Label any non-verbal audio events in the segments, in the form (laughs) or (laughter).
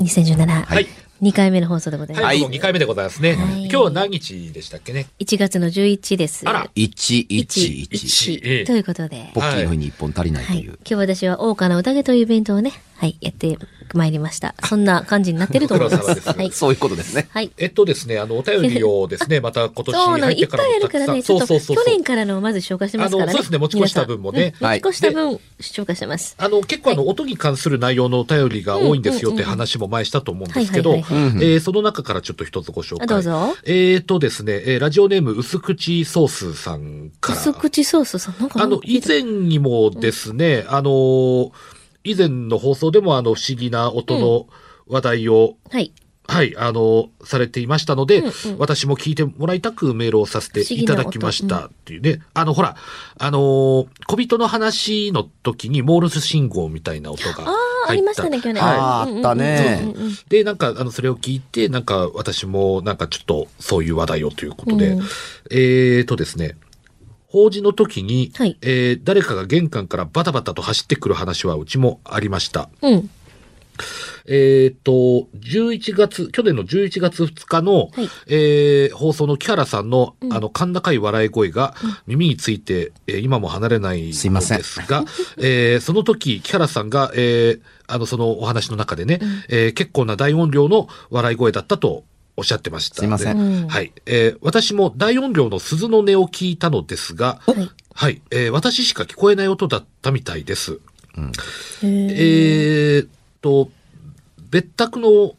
2017、はい。2回目の放送でございます。はい、この2回目でございますね。はい今日は何日でしたっけね？1月の11です。あら111。1、ええということで、ポッキーの日に一本足りないとはい。いう。今日私は桜花の宴というイベントをね、はい、やってまいりました。そんな感じになってると思いま (laughs) す。はい。そういうことですね。はい。えっとですね、あの、お便りをですね、(laughs) また今年入ってからいっぱいあるからね、ちょっと、そうそうそう去年からのをまず紹介してますからね。あのそうですね持ち越した分もね持ち越した分、紹介してます。あの、結構あの、音に関する内容のお便りが多いんですよって話も前したと思うんですけど、えその中からちょっと一つご紹介。あどうぞえーとですね、えーラジオネーム薄口ソースさんから。薄口ソースさん、なんかあの、以前にもですね、あのー以前の放送でもあの、不思議な音の話題を、はい。はい、あの、されていましたので、うんうん。私も聞いてもらいたくメールをさせていただきましたっていうね。あの、ほら、あのー小人の話の時にモールス信号みたいな音が。ああ、ありましたね、去年。はい。あーあったね。うんうんうんうん。で、なんか、あの、それを聞いて、なんか、私も、なんか、ちょっと、そういう話題をということで、うん。えーとですね、法事の時に、はい。えー誰かが玄関からバタバタと走ってくる話はうちもありました。うん。えーと、11月、去年の11月2日の、はい。えー放送の木原さんの、うん。あの、甲高い笑い声が耳について、えー今も離れないのですいません。が、(laughs) えーその時、木原さんが、えーあの、そのお話の中でね、えー結構な大音量の笑い声だったとおっしゃってました。すいませんはい。えー私も大音量の鈴の音を聞いたのですが、はい。はい。えー私しか聞こえない音だったみたいです。へーえーっと、別宅の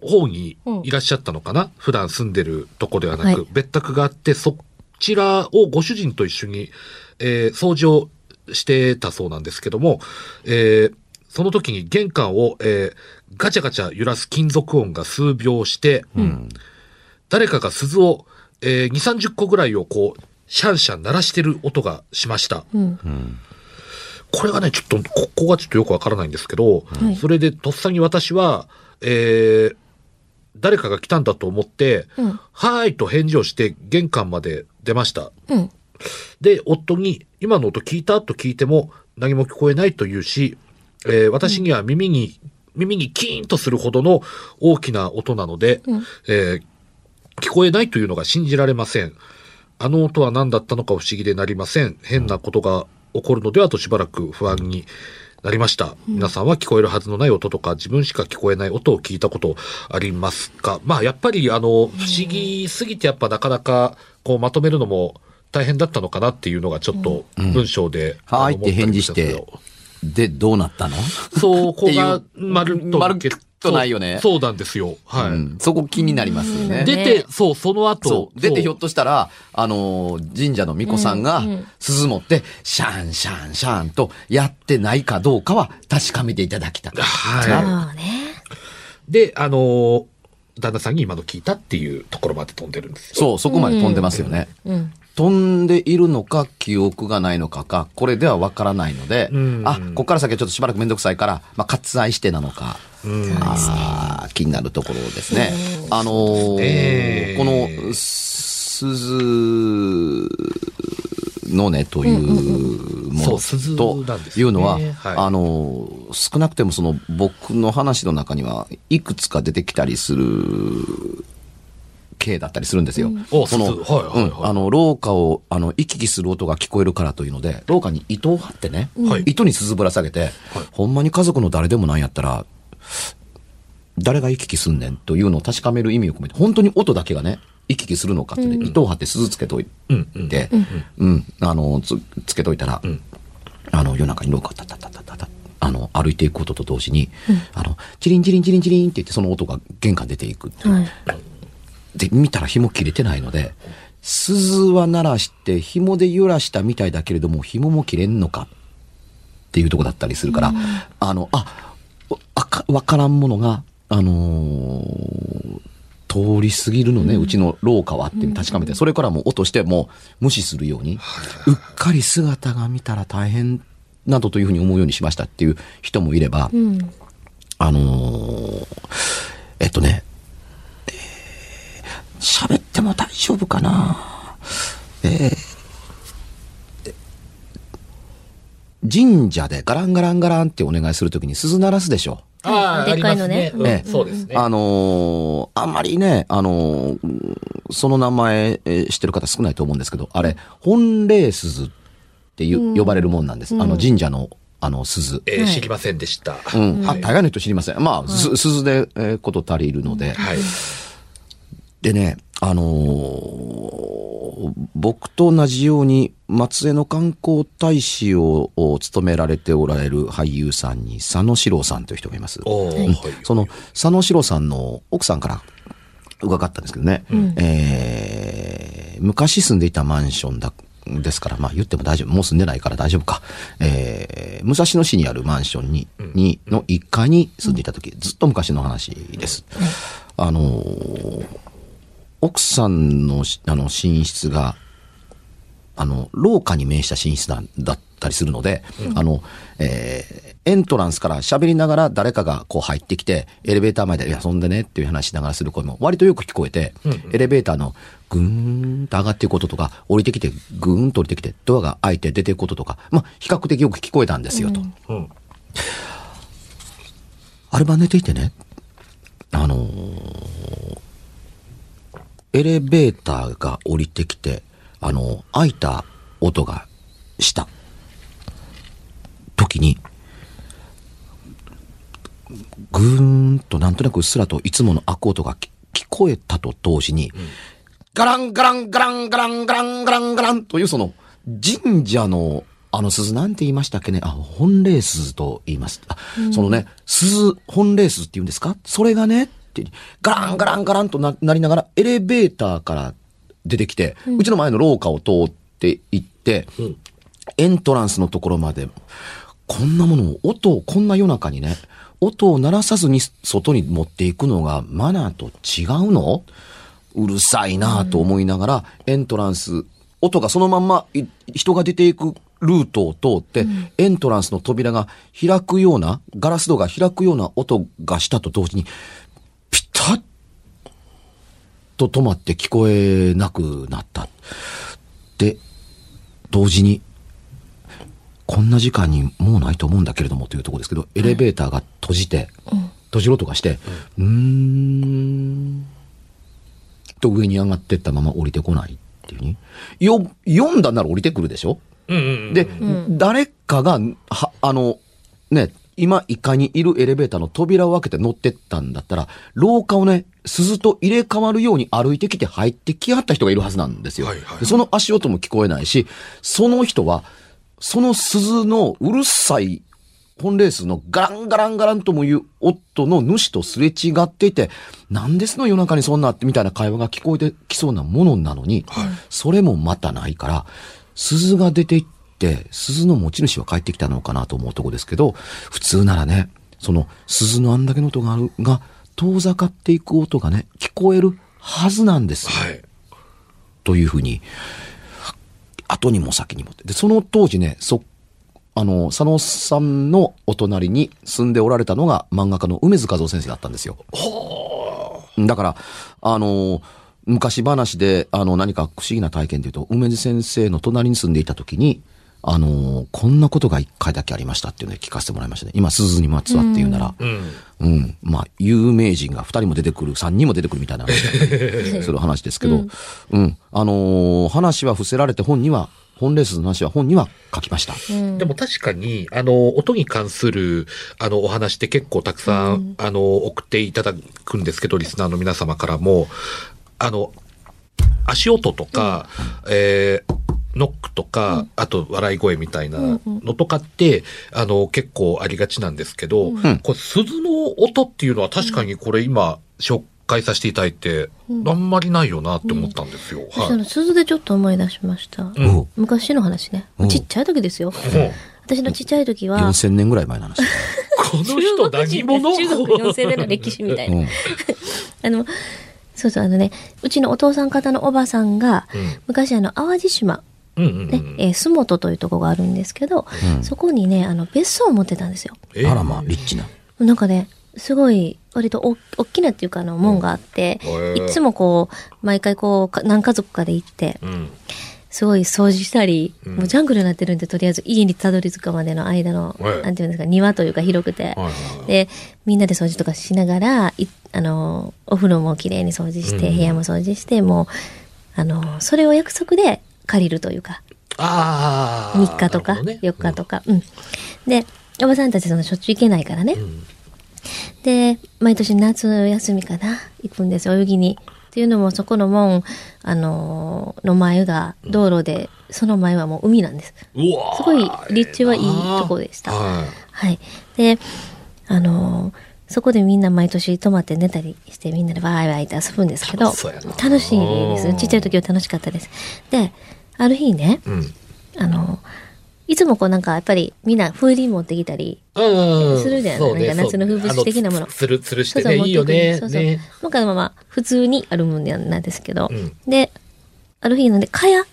方にいらっしゃったのかな、普段住んでるとこではなく、はい別宅があって、そちらをご主人と一緒に、えー掃除をしてたそうなんですけども、えーその時に玄関を、えーガチャガチャ揺らす金属音が数秒して、誰かが鈴を、えー、2、30個ぐらいをこう、シャンシャン鳴らしてる音がしました。うん。これがね、ちょっと、ここがちょっとよくわからないんですけど、はいそれでとっさに私は、えー、誰かが来たんだと思って、うんはーいと返事をして玄関まで出ました。うん。で、夫に、今の音聞いた？と聞いても何も聞こえないというし、えー私には耳に、耳にキーンとするほどの大きな音なので、うん。えー聞こえないというのが信じられません。あの音は何だったのか不思議でなりません。変なことが起こるのではとしばらく不安になりました。皆さんは聞こえるはずのない音とか自分しか聞こえない音を聞いたことありますか？まあやっぱりあの、不思議すぎてやっぱなかなかこうまとめるのも大変だったのかなっていうのがちょっと文章で、はーい。あのって返事して、で、どうなったの？そう、ここがっていうまるっとまるっとないよねそうなんですよ。はい。うんそこ気になりますよね。出て、そう、その後。そう。出てひょっととしたら、あのー神社の巫女さんが鈴持って、シャンシャンシャンとやってないかどうかは確かめていただきたい。はい。で、あのー旦那さんに今の聞いたっていうところまで飛んでるんですよ。そう、そこまで飛んでますよね。うん。飛んでいるのか、記憶がないのかか、これではわからないのでうん、あ、ここから先はちょっとしばらくめんどくさいから、まあ、割愛してなのか、あー気になるところですね。あのーええこの、鈴のね、というもの鈴というのは、はい。あのー少なくてもその僕の話の中にはいくつか出てきたりする系だったりするんですよ。おその、鈴はいはいはい。うん。あの、廊下を、あの、行き来する音が聞こえるからというので、廊下に糸を張ってね、はい。糸に鈴ぶら下げて、ほんまに家族の誰でもないんやったら、誰が行き来すんねんというのを確かめる意味を込めて、本当に音だけがね、行き来するのかって、ね糸を張って鈴つけといて、うんうん。うん、あの、つ、つけといたら、あの、夜中に廊下をタタタタタタあの、歩いていくことと同時に、あの、チリンチリンチリンチリンって言って、その音が玄関出ていくっていう。はい。で、見たら紐切れてないので、鈴は鳴らして紐で揺らしたみたいだけれども、紐も切れんのかっていうとこだったりするから、あの、あ、わかわからんものが、あのー通り過ぎるのね、うちの廊下はって確かめて、それからもう音しても無視するように、うっかり姿が見たら大変などというふうに思うようにしましたっていう人もいれば、うん。あのーえっとね、えー喋っても大丈夫かなえー神社でガランガランガランってお願いするときに鈴鳴らすでしょ。ああ、でっかいのねありますええうんそうですね。あのーあんまりね、あのーうんその名前、えー知ってる方少ないと思うんですけど、あれ、本霊鈴っていう、呼ばれるもんなんです。あの神社の、あの鈴。えー知りませんでした。うん。あ、大概の人知りません。まあ、す鈴で、えーこと足りるので。はい。でね、あのー僕と同じように松江の観光大使をを務められておられる俳優さんに佐野史郎さんという人がいます。おーはいその佐野史郎さんの奥さんから伺ったんですけどね、えー昔住んでいたマンションだ、ですから、まあ言っても大丈夫。もう住んでないから大丈夫か。えー武蔵野市にあるマンションに、に、の1階に住んでいた時、ずっと昔の話です。あのー奥さんのしあの寝室が、あの、廊下に面した寝室なんだったりするので、あの、えーエントランスから喋りながら誰かがこう入ってきて、エレベーター前で、いや、そんでねっていう話しながらする声も割とよく聞こえて、エレベーターのぐーんと上がっていくこととか、降りてきて、ぐーんと降りてきて、ドアが開いて出ていくこととか、まあ、比較的よく聞こえたんですよ、と。うん。あれば寝ていてね、あのーエレベーターが降りてきて、あの開いた音がした。時に、ぐーんとなんとなくうっすらといつもの開く音がき聞こえたと同時に、ガランガランガランガランガランガランガランというその神社のあの鈴なんて言いましたっけね？あ、本霊鈴と言います。あ、そのね、鈴、本霊鈴って言うんですか？それがね、って、ガランガランガランとななりながらエレベーターから出てきて、うちの前の廊下を通って行って、ん。エントランスのところまで、こんなものを、音をこんな夜中にね、音を鳴らさずに外に持っていくのがマナーと違うの？うるさいなと思いながら、エントランス、音がそのまんまい人が出ていくルートを通って、エントランスの扉が開くような、ガラス戸が開くような音がしたと同時に、と止まって聞こえなくなった。で、同時に、こんな時間にもうないと思うんだけれどもというところですけど、エレベーターが閉じて、閉じる音がして、うーん、と上に上がってったまま降りてこないっていうに。よ、読んだなら降りてくるでしょ？うんうん。で、誰かが、は、あの、ね、今1階にいるエレベーターの扉を開けて乗ってったんだったら、廊下をね、鈴と入れ替わるように歩いてきて入ってきはった人がいるはずなんですよ。はいはいでその足音も聞こえないし、その人は、その鈴のうるさい本レースのガランガランガランともいう夫の主とすれ違っていて、なんですの夜中にそんなってみたいな会話が聞こえてきそうなものなのに、それもまたないから、鈴が出て行って、鈴の持ち主は帰ってきたのかなと思うとこですけど、普通ならね、その鈴のあんだけの音があるが、遠ざかっていく音がね、聞こえるはずなんですよ。はい。というふうに、後にも先にもって。で、その当時ね、そ、あの、佐野さんのお隣に住んでおられたのが漫画家の梅津和夫先生だったんですよ。だから、あの、昔話で、あの、何か不思議な体験で言うと、梅津先生の隣に住んでいた時に、あの、こんなことが一回だけありましたっていうので聞かせてもらいましたね。今、鈴にまつわって言うなら、うん。うん。まあ、有名人が二人も出てくる、三人も出てくるみたいな話だったりする話ですけど、うん。あのー話は伏せられて本には、本レースの話は本には書きました。でも確かに、あの、音に関する、あの、お話って結構たくさん、あの、送っていただくんですけど、リスナーの皆様からも、あの、足音とか、えーノックとか、あと笑い声みたいなのとかって、あの、結構ありがちなんですけど、これ鈴の音っていうのは確かにこれ今、紹介させていただいて、あんまりないよなって思ったんですよ。はい。その鈴でちょっと思い出しました。うんお昔の話ねうん。ちっちゃい時ですよ。私のちっちゃい時は、4000年ぐらい前の話。(laughs) この人何者？中国4000年の歴史みたいな。うん。(laughs) あの、そうそう、あのね、うちのお父さん方のおばさんが、うん昔あの、淡路島、うんうんね、うん。えー洲本というとこがあるんですけど、うん。そこにね、あの、別荘を持ってたんですよ。えー。あらまあ、リッチな。なんかね、すごい、割とお大きなっていうか、あの、門があって、へー。いつもこう、毎回こうか、何家族かで行って、うん。すごい掃除したり、もうジャングルになってるんで、とりあえず家にたどり着くまでの間の、はい。なんていうんですか、庭というか広くて、で、みんなで掃除とかしながら、いあの、お風呂もきれいに掃除して、うん。部屋も掃除して、もう、あの、それを約束で借りるというか、ああ。3日とか、なるほどね4日とか、うん。で、おばさんたちそのしょっちゅう行けないからね。んで、毎年夏休みかな、行くんです、泳ぎに。っていうのも、そこの門、あのーの前が道路で、その前はもう海なんです。すごい立地はいいとこでしたははい。で、あのーそこでみんな毎年泊まって寝たりしてみんなでワイワイって遊ぶんですけど、楽しいです。ちっちゃい時は楽しかったです。で、ある日ね、い。うん。あのいつもこうなんかやっぱりみんな風鈴持ってきたり、うん。するじゃない？そうんか夏の風物詩的なものあつつるつるしてね、いいよね。そうそう。ね。なんかまあまあ、普通にあるもんなんですけど、うんで、ある日なんで、かや、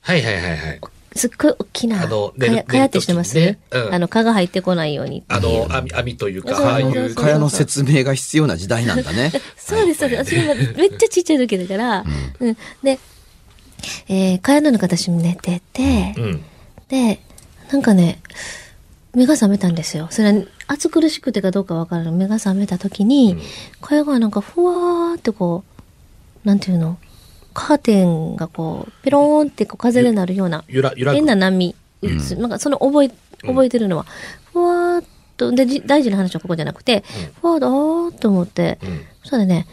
はいはいはいはい。すっごい大きな、あのかや、寝るかやってしてます、ねうんあの、蚊が入ってこないように。あの、網、網というか、ああいそう。蚊帳の説明が必要な時代なんだね。そうです、そうです。私もめっちゃちっちゃい時だから、うん。で、えー、かやの中私寝てて、うん。で、なんかね、目が覚めたんですよ。それは暑苦しくてかどうかわからない。目が覚めた時に、かやがなんかふわーってこう、なんていうの？カーテンがこう、ペローンってこう風でなるような、ゆら、ゆらぐ変な波打つ。なんかその覚え、覚えてるのは、ふわーっと、で、じ大事な話はここじゃなくて、ふわーっと、あーっと思って、うん。そしたらね、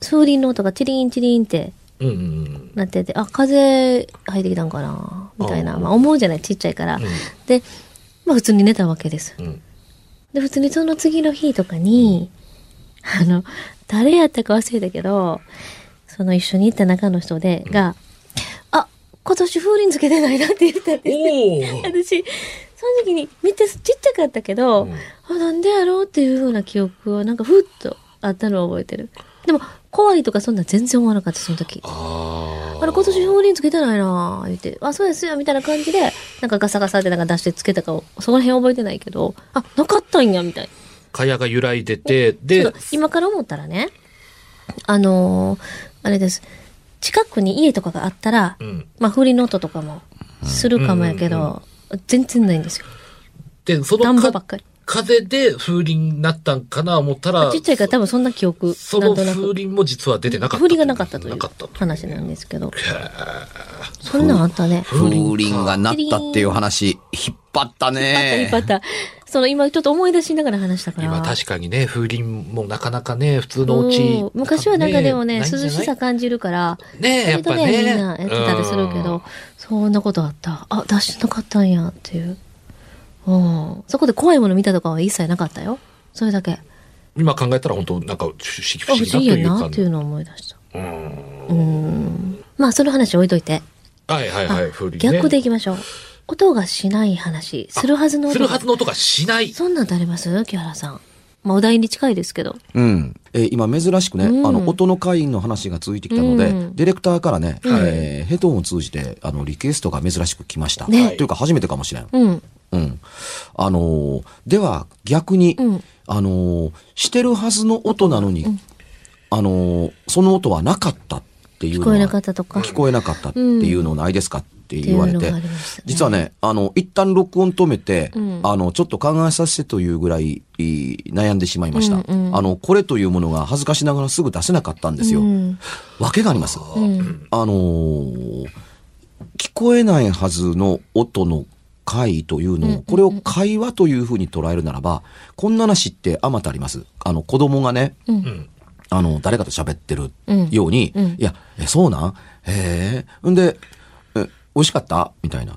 風鈴の音がチリンチリンってうんうんうん。なってて、あ、風入ってきたんかなみたいな。あーまあ思うじゃない、ちっちゃいから。うんで、まあ普通に寝たわけです。うん。で、普通にその次の日とかに、あの、誰やったか忘れたけど、その一緒に行った中の人で、が、あ、今年風鈴つけてないなって言ったんですよ。私、その時に見てちっちゃかったけど、うんあ、なんでやろうっていう風な記憶はなんかふっとあったのを覚えてる。でも、怖いとかそんな全然思わなかった、その時。あれ、今年風鈴つけてないなぁ、言って、あ、そうですよ、みたいな感じで、なんかガサガサってなんか出してつけたかを、そこら辺覚えてないけど、あ、なかったんや、みたいな。かやが揺らいでて、で今から思ったらね、あのーあれです。近くに家とかがあったら、うん。まあ、風鈴の音とかもするかもやけど、全然ないんですよ。で、そのかぼばっかり。風で風鈴になったんかな思ったら、ちっちゃいから多分そんな記憶、その。風鈴も実は出てなかった。振りがなかったという話なんですけど。そんなんあったね。風鈴が鳴ったっていう話、引っ張ったね。引っ張った。その今ちょっと思い出しながら話したから。今確かにね、風鈴もなかなかね、普通のうん昔はなんかでもね、涼しさ感じるから、ねえ、やっぱね、みんね。なやってたりするけど、そんなことあった。あ、出してなかったんやっていう。うん。そこで怖いもの見たとかは一切なかったよ。それだけ。あ今考えたら本当なんか不思議不思議いうか。なっていうのを思い出した。うんうん。まあ、その話置いといて。はいはいはい、風鈴ね。逆でいきましょう。音がしない話。するはずの音すが。るはずの音がしない。そんなんってあります？木原さん。まあ、お題に近いですけど。うん。えー今珍しくね、うんあの、音の会員の話が続いてきたので、うんディレクターからね、はいえーヘッドホンを通じて、あの、リクエストが珍しく来ました。ねというか初めてかもしれん。うん。うん。あのーでは逆に、うんあのーしてるはずの音なのに、あのーその音はなかったっていうのは聞こえなかったとか。聞こえなかったっていうのないですか？って言われて実はね、あの、一旦録音止めて、うんあの、ちょっと考えさせてというぐらい悩んでしまいました。うんうんあの、これというものが恥ずかしながらすぐ出せなかったんですよ。うん。わけがあります。うん。あのー聞こえないはずの音の回というのを、これを会話というふうに捉えるならば、こんな話ってあまたあります。あの、子供がね、うんうん。あの、誰かと喋ってるうんように、うんいや、え、そうなん？へえ。んで、え、美味しかった？みたいな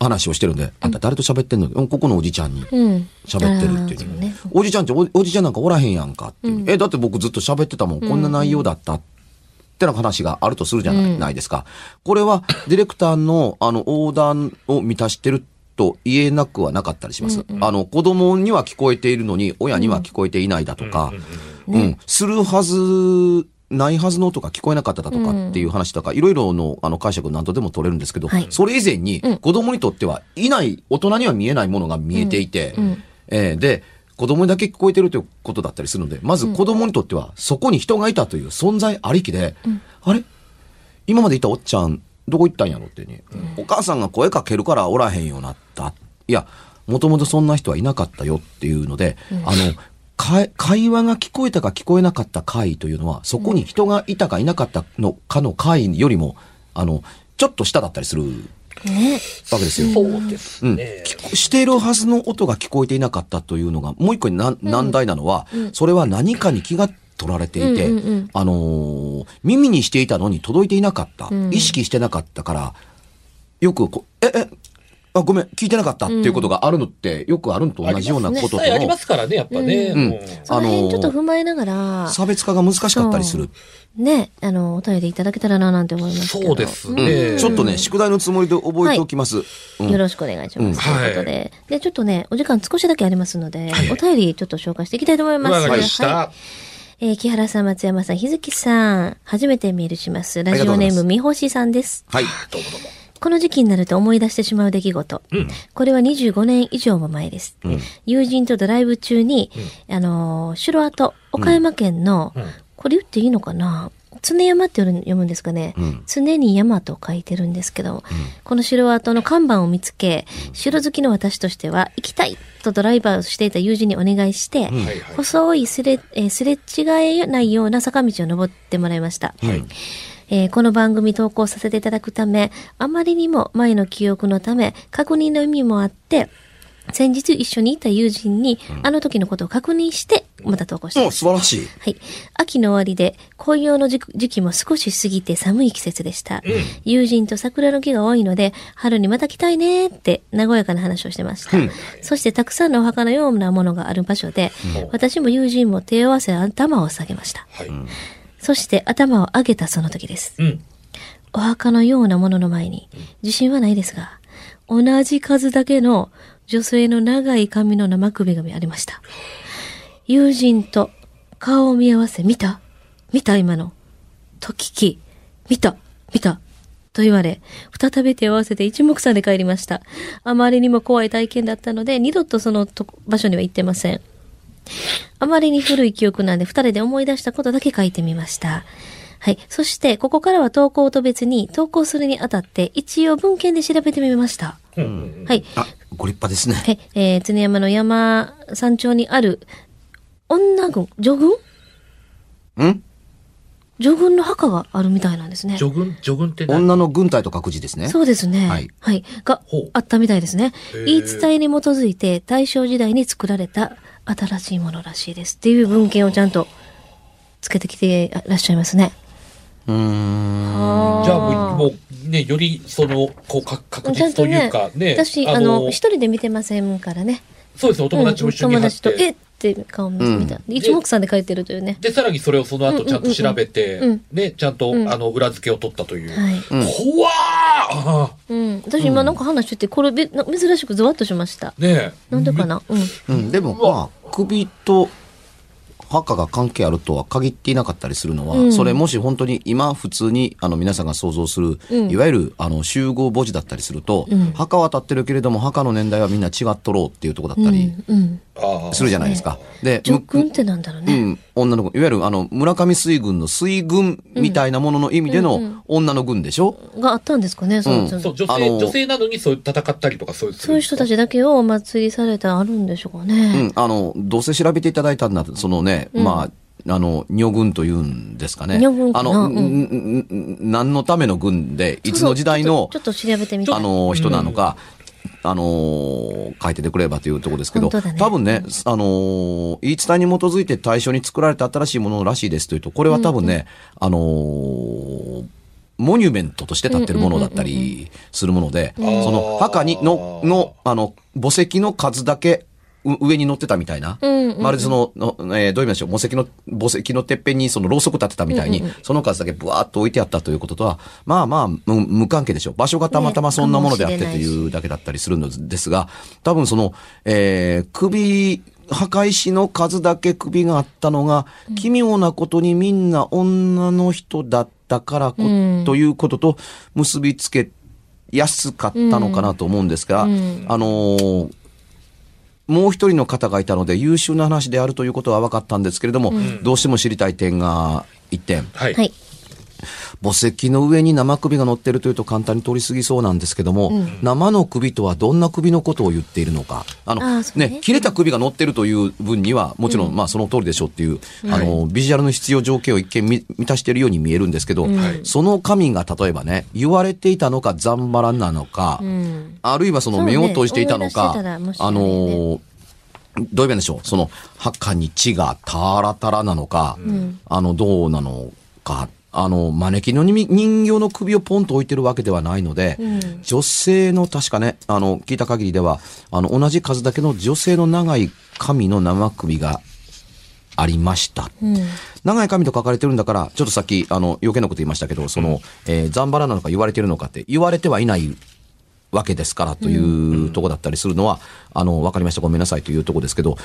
話をしてるんで、あんた誰と喋ってんの？うんここのおじちゃんにうん。喋ってるっていう。うね。おじちゃんっておおじちゃんなんかおらへんやんかっていう、え、だって僕ずっと喋ってたもん。こんな内容だったってな話があるとするじゃない,、ないですか。これはディレクターのあの横断を満たしてると言えなくはなかったりします。あの子供には聞こえているのに親には聞こえていないだとか、うん、するはず、ないはずの音が聞こえなかっただとかっていう話とか、いろいろのあの解釈何とでも取れるんですけど、はい。それ以前に子供にとってはいない、大人には見えないものが見えていて、えーで、子供にだけ聞こえてるということだったりするので、まず子供にとってはそこに人がいたという存在ありきで、あれ？今までいたおっちゃんどこ行ったんやろってね、お母さんが声かけるからおらへんようになった。いや、もともとそんな人はいなかったよっていうので、あの、か会話が聞こえたか聞こえなかった回というのは、そこに人がいたかいなかったのかの回よりも、あの、ちょっと下だったりするね。わけですよ。そうですうん、ね。聞こしているはずの音が聞こえていなかったというのが、もう一個に難難題なのは、それは何かに気が取られていて、うんうんうんあのー耳にしていたのに届いていなかった、意識してなかったから、よくこう、え、え、あ、ごめん、聞いてなかったっていうことがあるのって、よくあるのと同じようなことと実際ありまの、すからね、やっぱね。うんうんその辺ちょっと踏まえながら、差別化が難しかったりする。ね、あの、お便りいただけたらななんて思いますけど。そうですうんね。ちょっとね、宿題のつもりで覚えておきます。うんよろしくお願いします。うんということで、で、ちょっとね、お時間少しだけありますので、お便りちょっと紹介していきたいと思います。わかりました。はいえー木原さん、松山さん、日月さん、初めてメールします。ラジオネーム、みほしさんです。はい。どうもどうも。この時期になると思い出してしまう出来事。これは25年以上も前です。友人とドライブ中に、あのー城跡、岡山県の、これ言っていいのかな？常山って読むんですかね、ん。常に山と書いてるんですけど、この城跡の看板を見つけ、城好きの私としては、行きたいとドライバーをしていた友人にお願いして、はいはい。細いすれ、えーすれ違えないような坂道を登ってもらいました。えーこの番組投稿させていただくため、あまりにも前の記憶のため、確認の意味もあって、先日一緒にいた友人に、あの時のことを確認して、また投稿してます。素晴らしい。はい。秋の終わりで、紅葉の時時期も少し過ぎて寒い季節でした。友人と桜の木が多いので、春にまた来たいねって、和やかな話をしてました。そして、たくさんのお墓のようなものがある場所で、私も友人も手を合わせ頭を下げました。はい。そして、頭を上げたその時です。うん。お墓のようなものの前に、自信はないですが、同じ数だけの女性の長い髪の生首がありました。友人と顔を見合わせ、見た見た今の。と聞き、見た見たと言われ、再び手を合わせて一目散で帰りました。あまりにも怖い体験だったので、二度とそのと場所には行ってません。あまりに古い記憶なんで、二人で思い出したことだけ書いてみました。はい。そして、ここからは投稿と別に、投稿するにあたって、一応文献で調べてみました。はい。あ、ご立派ですね。はい。えー、常山の山山頂にある、女軍、女軍ん？女軍の墓があるみたいなんですね。女軍、女軍って何？女の軍隊と書く字ですね。そうですね。ははいい。があったみたいですね言い伝えに基づいて大正時代に作られた新しいものらしいです。っていう文献をちゃんとつけてきてらっしゃいますね。うーん。じゃあもう、ね、よりその、こう、か確実というかね。私、あの、一人で見てませんからね。そうですね、お友達も一緒にうん友達と、えて。って顔見見た。で一目散で書いてるというね。で、さらにそれをその後ちゃんと調べて、うんうんうんね、ちゃんと、うんあの、裏付けを取ったという。はい。怖ーあうん。私今なんか話してて、これべな珍しくゾワッとしました。ーねえ。なんでかな？うん。うん、でもまあ、首と墓が関係あるとは限っていなかったりするのは、うんそれもし本当に今普通にあの皆さんが想像する、うんいわゆるあの集合墓地だったりすると、うん墓は立ってるけれども墓の年代はみんな違っとろうっていうとこだったり。するじゃないですか。で、女む軍ってなんだろうね。うん、女の子、いわゆるあの村上水軍の水軍みたいなものの意味での女の軍でしょ、があったんですかね、その、うん。そう、女性、女性なのにそういう戦ったりとかそういう。そういう人たちだけをお祭りされたあるんでしょうかうね。ん、あの、どうせ調べていただいたんだと、そのね、まあ、あの、女軍というんですかね。女軍かな？あの、うん。んんん何のための軍で、いつの時代のちょ、っと調べてみたい。あの、人なのか、あのー書いててくれればというところですけど、ね。多分ね、あのー言い伝えに基づいて対象に作られた新しいものらしいですというと、これは多分ね、あのーモニュメントとして立ってるものだったりするもので、その墓にの、の、あの、墓石の数だけう上に乗ってたみたいな。うんうんうん。まるでその、のえーどう言いましょう、墓石の、墓石のてっぺんにそのろうそく立てたみたいに、その数だけブワーッと置いてあったということとは、まあまあ、無無関係でしょう。場所がたまたまそんなものであってといいうだけだったりするのですが、多分その、えー首、墓石の数だけ首があったのが、奇妙なことにみんな女の人だったからこ、うん。ということと結びつけやすかったのかなと思うんですが、うん。あのーもう一人の方がいたので優秀な話であるということは分かったんですけれども、どうしても知りたい点が一点。はい。はい。墓石の上に生首が乗ってるというと簡単に通り過ぎそうなんですけども、生の首とはどんな首のことを言っているのか。あの、ね。ね、切れた首が乗ってるという分には、もちろん、まあその通りでしょうっていう、あの、ビジュアルの必要条件を一見み満たしているように見えるんですけど、その神が例えばね、言われていたのか、ざんばらなのか、うん。あるいはその目を閉じていたのか、思い出してたらもしあのどういう意味でしょう？その、墓に血がたらたらなのか、あの、どうなのか、あの、招きの人人形の首をポンと置いてるわけではないので、ん女性の確かね、あの、聞いた限りでは、あの、同じ数だけの女性の長い髪の生首がありました。うん。長い髪と書かれてるんだから、ちょっとさっき、あの、余計なこと言いましたけど、その、えー、ザンバラなのか言われてるのかって、言われてはいないわけですからというとこだったりするのは、あの、わかりました、ごめんなさいというとこですけど、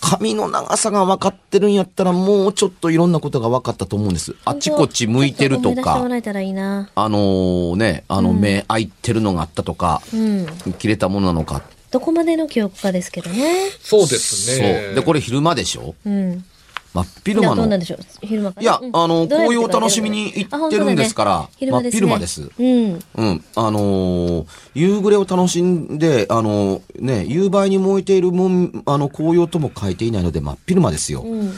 髪の長さが分かってるんやったら、もうちょっといろんなことが分かったと思うんです。あっちこっち向いてるとか、らえたらいいな。あのーね、あの、目開いてるのがあったとか、うん。切れたものなのか。どこまでの記憶かですけどね。そうですね。そう。で、これ昼間でしょ？うん。真っ昼間のどうなんでしょう？昼間いや、うんあの、紅葉を楽しみに行ってるんですから。真っ昼間です。うん。うん。あのー夕暮れを楽しんで、あのーね、夕映えに燃えているもん、あの、紅葉とも書いていないので、真っ昼間ですよ。うん。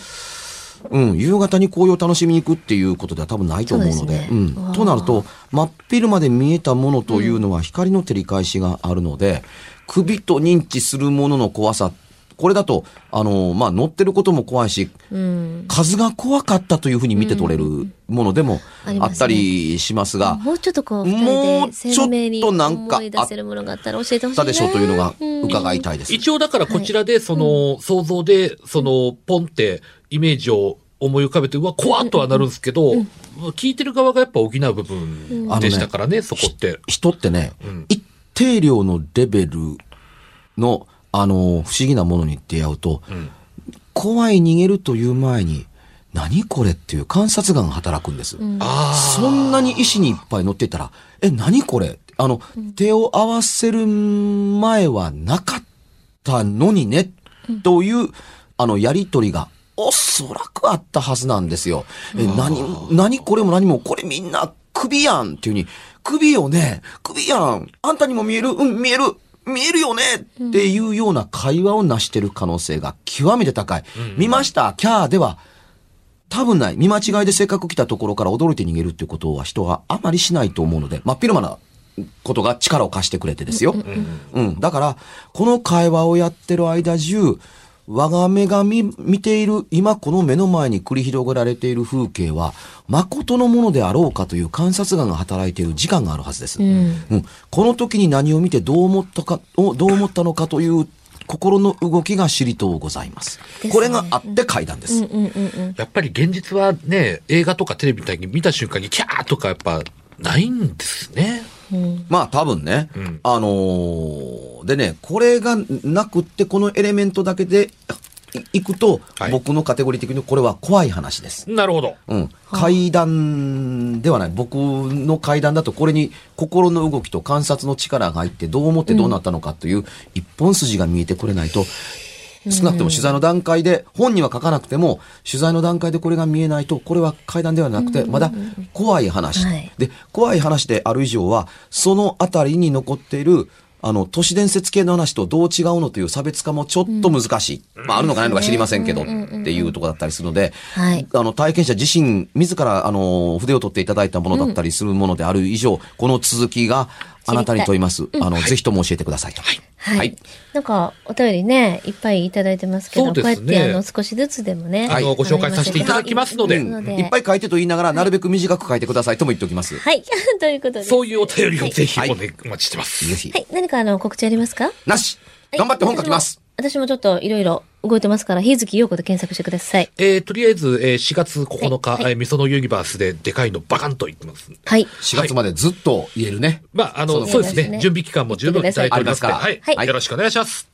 うん。夕方に紅葉を楽しみに行くっていうことでは多分ないと思うので、そうん。となると、真っ昼間で見えたものというのは光の照り返しがあるので、首と認知するものの怖さ、これだと、あのーまあ、乗ってることも怖いし、うん。数が怖かったというふうに見て取れるものでもあったりしますが、もうちょっとこう、二もうちょっとなんか思い出せるものがあったら教えてほしいな。あったでしょうというのがうん伺いたいです。一応だからこちらで、その、想像で、その、ポンってイメージを思い浮かべて、うわ、怖っとはなるんですけど、聞いてる側がやっぱ補う部分でしたからね、そこって。人ってね、ん一定量のレベルの、あの、不思議なものに出会うと、ん。怖い逃げるという前に、何これっていう観察眼が働くんです。ああ。そんなに石にいっぱい乗っていたら、え、何これ？あの、手を合わせる前はなかったのにね、という、あの、やりとりが、おそらくあったはずなんですよ。え、何、何これも何も、これみんな首やんっていうふうに、首よね、首やん、あんたにも見える？うん、見える見えるよねっていうような会話を成してる可能性が極めて高い。見ましたキャーでは、多分ない。見間違いでせっかく来たところから驚いて逃げるっていうことは人があまりしないと思うので、真っ昼間なことが力を貸してくれてですよ。うん。だから、この会話をやってる間中、我が目が見見ている、今この目の前に繰り広げられている風景は、誠のものであろうかという観察眼が働いている時間があるはずです。うん。うん、この時に何を見てどう思ったか、おどう思ったのかという心の動きが知りとうございます。ですねこれがあって階段です。うんうんうんうん。やっぱり現実はね、映画とかテレビみたいに見た瞬間にキャーとかやっぱないんですね。うんまあ多分ね、うんあのーでね、これがなくってこのエレメントだけでいいくと、はい僕のカテゴリー的にこれは怖い話です。なるほど。うん。階段ではない。僕の階段だとこれに心の動きと観察の力が入ってどう思ってどうなったのかという一本筋が見えてくれないと、少なくとも取材の段階で、本には書かなくても、取材の段階でこれが見えないと、これは階段ではなくて、まだ怖い話。はいで、怖い話である以上は、そのあたりに残っている、あの、都市伝説系の話とどう違うのという差別化もちょっと難しい。まあ、あるのかないのか知りませんけど、っていうところだったりするので、はい。あの、体験者自身、自ら、あの、筆を取っていただいたものだったりするものである以上、この続きがあなたに問います。あの、ぜひとも教えてくださいと。はい。はいなんか、お便りね、いっぱいいただいてますけど、こうやって、あの、少しずつでもね。あの、ご紹介させていただきますので、うんいっぱい書いてと言いながら、なるべく短く書いてくださいとも言っておきます。はい。(laughs) ということで。そういうお便りをぜひお待ちしてます。ぜひは。い。何かあの、告知ありますか？なし頑張って本書きます。私もちょっといろいろ動いてますから、日月陽子で検索してください。えー、とりあえず、えー、4月9日、はいはいえー、みそのユニバースででかいのバカンと言ってます。はい。4月までずっと言えるね。まあ、あの、そうそうですね。準備期間も十分いただいておりますかはい、はいよろしくお願いします。